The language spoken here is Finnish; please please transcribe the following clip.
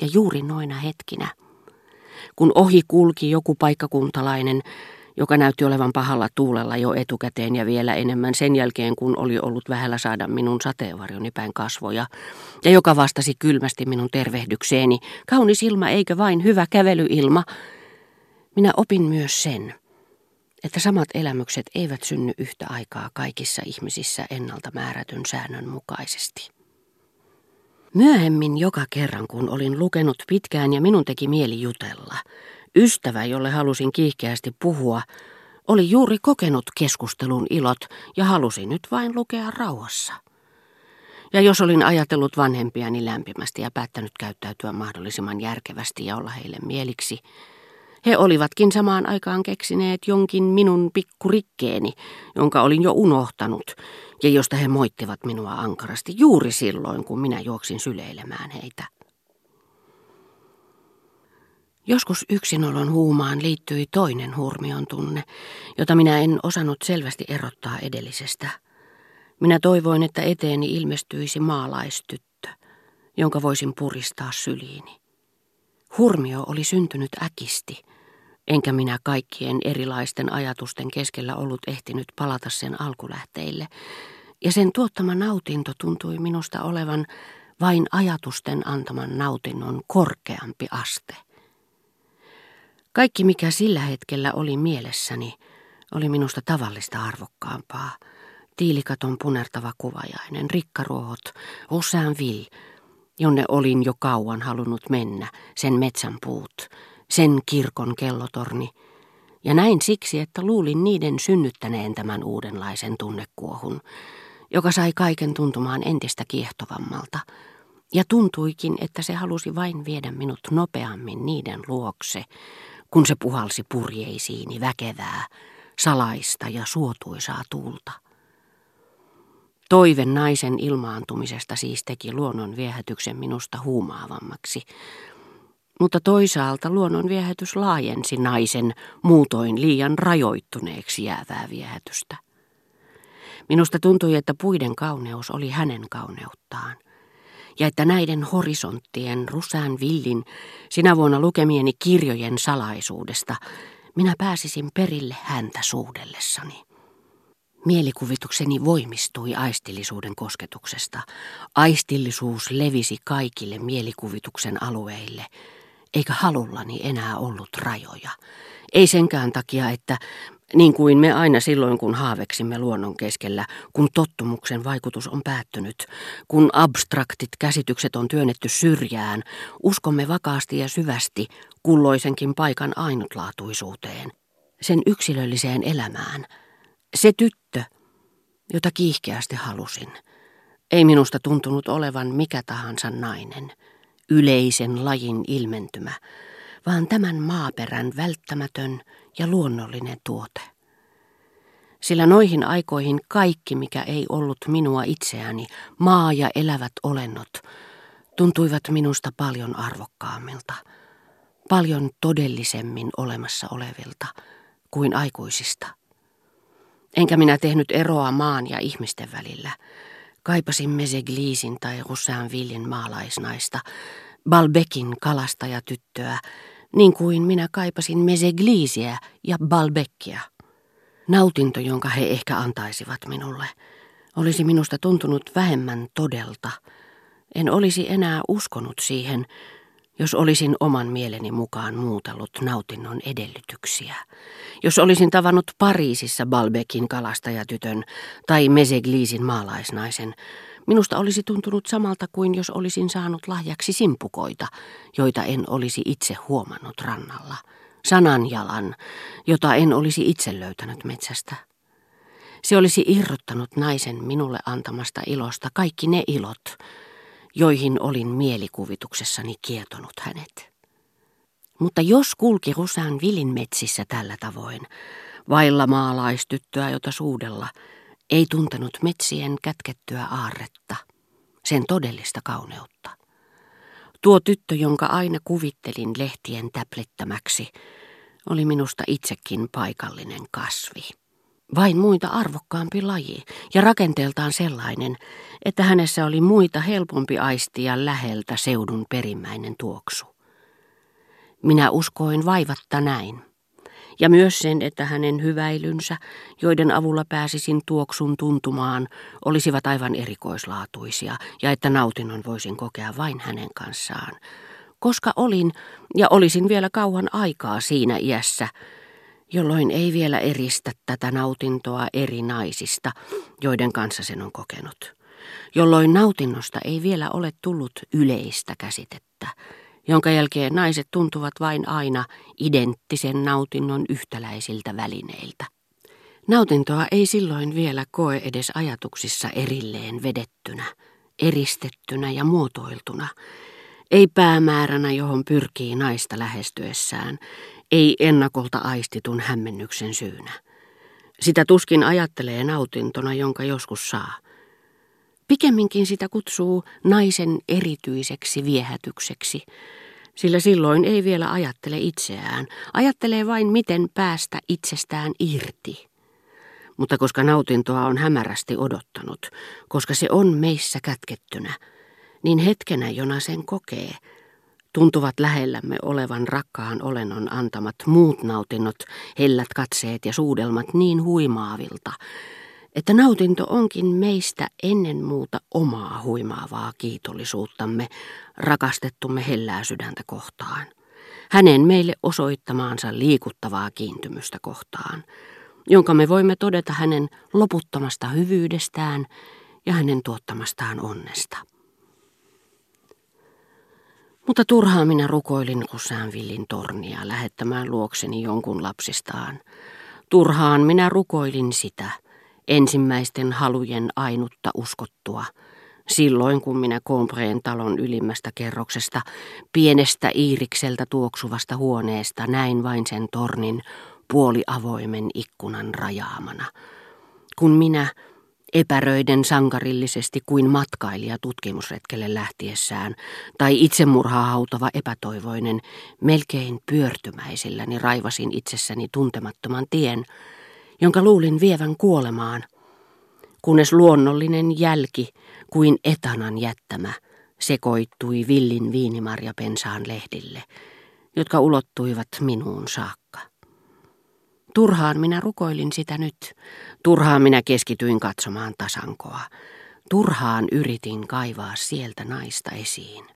Ja juuri noina hetkinä, kun ohi kulki joku paikkakuntalainen, joka näytti olevan pahalla tuulella jo etukäteen ja vielä enemmän sen jälkeen, kun oli ollut vähällä saada minun sateenvarjoni päin kasvoja, ja joka vastasi kylmästi minun tervehdykseeni, kaunis ilma eikö vain hyvä kävelyilma. Minä opin myös sen, että samat elämykset eivät synny yhtä aikaa kaikissa ihmisissä ennalta määrätyn säännön mukaisesti. Myöhemmin joka kerran, kun olin lukenut pitkään ja minun teki mieli jutella, ystävä, jolle halusin kiihkeästi puhua, oli juuri kokenut keskustelun ilot ja halusi nyt vain lukea rauhassa. Ja jos olin ajatellut vanhempiani lämpimästi ja päättänyt käyttäytyä mahdollisimman järkevästi ja olla heille mieliksi, he olivatkin samaan aikaan keksineet jonkin minun pikkurikkeeni, jonka olin jo unohtanut, ja josta he moittivat minua ankarasti juuri silloin, kun minä juoksin syleilemään heitä. Joskus yksinolon huumaan liittyi toinen hurmion tunne, jota minä en osannut selvästi erottaa edellisestä. Minä toivoin, että eteeni ilmestyisi maalaistyttö, jonka voisin puristaa syliini. Hurmio oli syntynyt äkisti, enkä minä kaikkien erilaisten ajatusten keskellä ollut ehtinyt palata sen alkulähteille, ja sen tuottama nautinto tuntui minusta olevan vain ajatusten antaman nautinnon korkeampi aste. Kaikki, mikä sillä hetkellä oli mielessäni, oli minusta tavallista arvokkaampaa. Tiilikaton punertava kuvajainen, rikkaruohot, Osainville, jonne olin jo kauan halunnut mennä, sen metsän puut, sen kirkon kellotorni, ja näin siksi, että luulin niiden synnyttäneen tämän uudenlaisen tunnekuohun, joka sai kaiken tuntumaan entistä kiehtovammalta, ja tuntuikin, että se halusi vain viedä minut nopeammin niiden luokse, kun se puhalsi purjeisiini väkevää, salaista ja suotuisaa tuulta. Toive naisen ilmaantumisesta siis teki luonnon viehätyksen minusta huumaavammaksi, mutta toisaalta luonnon viehätys laajensi naisen muutoin liian rajoittuneeksi jäävää viehätystä. Minusta tuntui, että puiden kauneus oli hänen kauneuttaan ja että näiden horisonttien rusään villin sinä vuonna lukemieni kirjojen salaisuudesta minä pääsisin perille häntä suudellessani. Mielikuvitukseni voimistui aistillisuuden kosketuksesta. Aistillisuus levisi kaikille mielikuvituksen alueille, eikä halullani enää ollut rajoja. Ei senkään takia, että niin kuin me aina silloin, kun haaveksimme luonnon keskellä, kun tottumuksen vaikutus on päättynyt, kun abstraktit käsitykset on työnnetty syrjään, uskomme vakaasti ja syvästi kulloisenkin paikan ainutlaatuisuuteen, sen yksilölliseen elämään. Se tyttö, jota kiihkeästi halusin, ei minusta tuntunut olevan mikä tahansa nainen, yleisen lajin ilmentymä, vaan tämän maaperän välttämätön ja luonnollinen tuote. Sillä noihin aikoihin kaikki, mikä ei ollut minua itseäni, maa ja elävät olennot, tuntuivat minusta paljon arvokkaammilta, paljon todellisemmin olemassa olevilta kuin aikuisista. Enkä minä tehnyt eroa maan ja ihmisten välillä. Kaipasin Mesegliisin tai Roussainvillin maalaisnaista, Balbekin kalastajatyttöä, niin kuin minä kaipasin Mesegliisiä ja Balbekkia. Nautinto, jonka he ehkä antaisivat minulle, olisi minusta tuntunut vähemmän todelta. En olisi enää uskonut siihen, jos olisin oman mieleni mukaan muutellut nautinnon edellytyksiä. Jos olisin tavannut Pariisissa Balbekin kalastajatytön tai Mesegliisin maalaisnaisen, Minusta olisi tuntunut samalta kuin jos olisin saanut lahjaksi simpukoita, joita en olisi itse huomannut rannalla. Sananjalan, jota en olisi itse löytänyt metsästä. Se olisi irrottanut naisen minulle antamasta ilosta kaikki ne ilot, joihin olin mielikuvituksessani kietonut hänet. Mutta jos kulki Rusan vilin metsissä tällä tavoin, vailla maalaistyttöä, jota suudella, ei tuntenut metsien kätkettyä aarretta, sen todellista kauneutta. Tuo tyttö, jonka aina kuvittelin lehtien täplittämäksi, oli minusta itsekin paikallinen kasvi. Vain muita arvokkaampi laji ja rakenteeltaan sellainen, että hänessä oli muita helpompi aistia läheltä seudun perimmäinen tuoksu. Minä uskoin vaivatta näin. Ja myös sen, että hänen hyväilynsä, joiden avulla pääsisin tuoksun tuntumaan, olisivat aivan erikoislaatuisia ja että nautinnon voisin kokea vain hänen kanssaan. Koska olin ja olisin vielä kauan aikaa siinä iässä, jolloin ei vielä eristä tätä nautintoa eri naisista, joiden kanssa sen on kokenut. Jolloin nautinnosta ei vielä ole tullut yleistä käsitettä, jonka jälkeen naiset tuntuvat vain aina identtisen nautinnon yhtäläisiltä välineiltä. Nautintoa ei silloin vielä koe edes ajatuksissa erilleen vedettynä, eristettynä ja muotoiltuna, ei päämääränä, johon pyrkii naista lähestyessään, ei ennakolta aistitun hämmennyksen syynä. Sitä tuskin ajattelee nautintona, jonka joskus saa. Pikemminkin sitä kutsuu naisen erityiseksi viehätykseksi, sillä silloin ei vielä ajattele itseään, ajattelee vain miten päästä itsestään irti. Mutta koska nautintoa on hämärästi odottanut, koska se on meissä kätkettynä, niin hetkenä, jona sen kokee, tuntuvat lähellämme olevan rakkaan olennon antamat muut nautinnot, hellät katseet ja suudelmat niin huimaavilta, että nautinto onkin meistä ennen muuta omaa huimaavaa kiitollisuuttamme, rakastettumme hellää sydäntä kohtaan. Hänen meille osoittamaansa liikuttavaa kiintymystä kohtaan, jonka me voimme todeta hänen loputtomasta hyvyydestään ja hänen tuottamastaan onnesta. Mutta turhaan minä rukoilin Kusäänvillin tornia lähettämään luokseni jonkun lapsistaan. Turhaan minä rukoilin sitä, ensimmäisten halujen ainutta uskottua, silloin kun minä Kompreen talon ylimmästä kerroksesta, pienestä iirikseltä tuoksuvasta huoneesta näin vain sen tornin puoliavoimen ikkunan rajaamana. Kun minä, epäröiden sankarillisesti kuin matkailija tutkimusretkelle lähtiessään, tai itsemurhaa hautava epätoivoinen, melkein pyörtymäisilläni raivasin itsessäni tuntemattoman tien, jonka luulin vievän kuolemaan, kunnes luonnollinen jälki kuin etanan jättämä sekoittui villin viinimarjapensaan lehdille, jotka ulottuivat minuun saakka. Turhaan minä rukoilin sitä nyt, turhaan minä keskityin katsomaan tasankoa, turhaan yritin kaivaa sieltä naista esiin.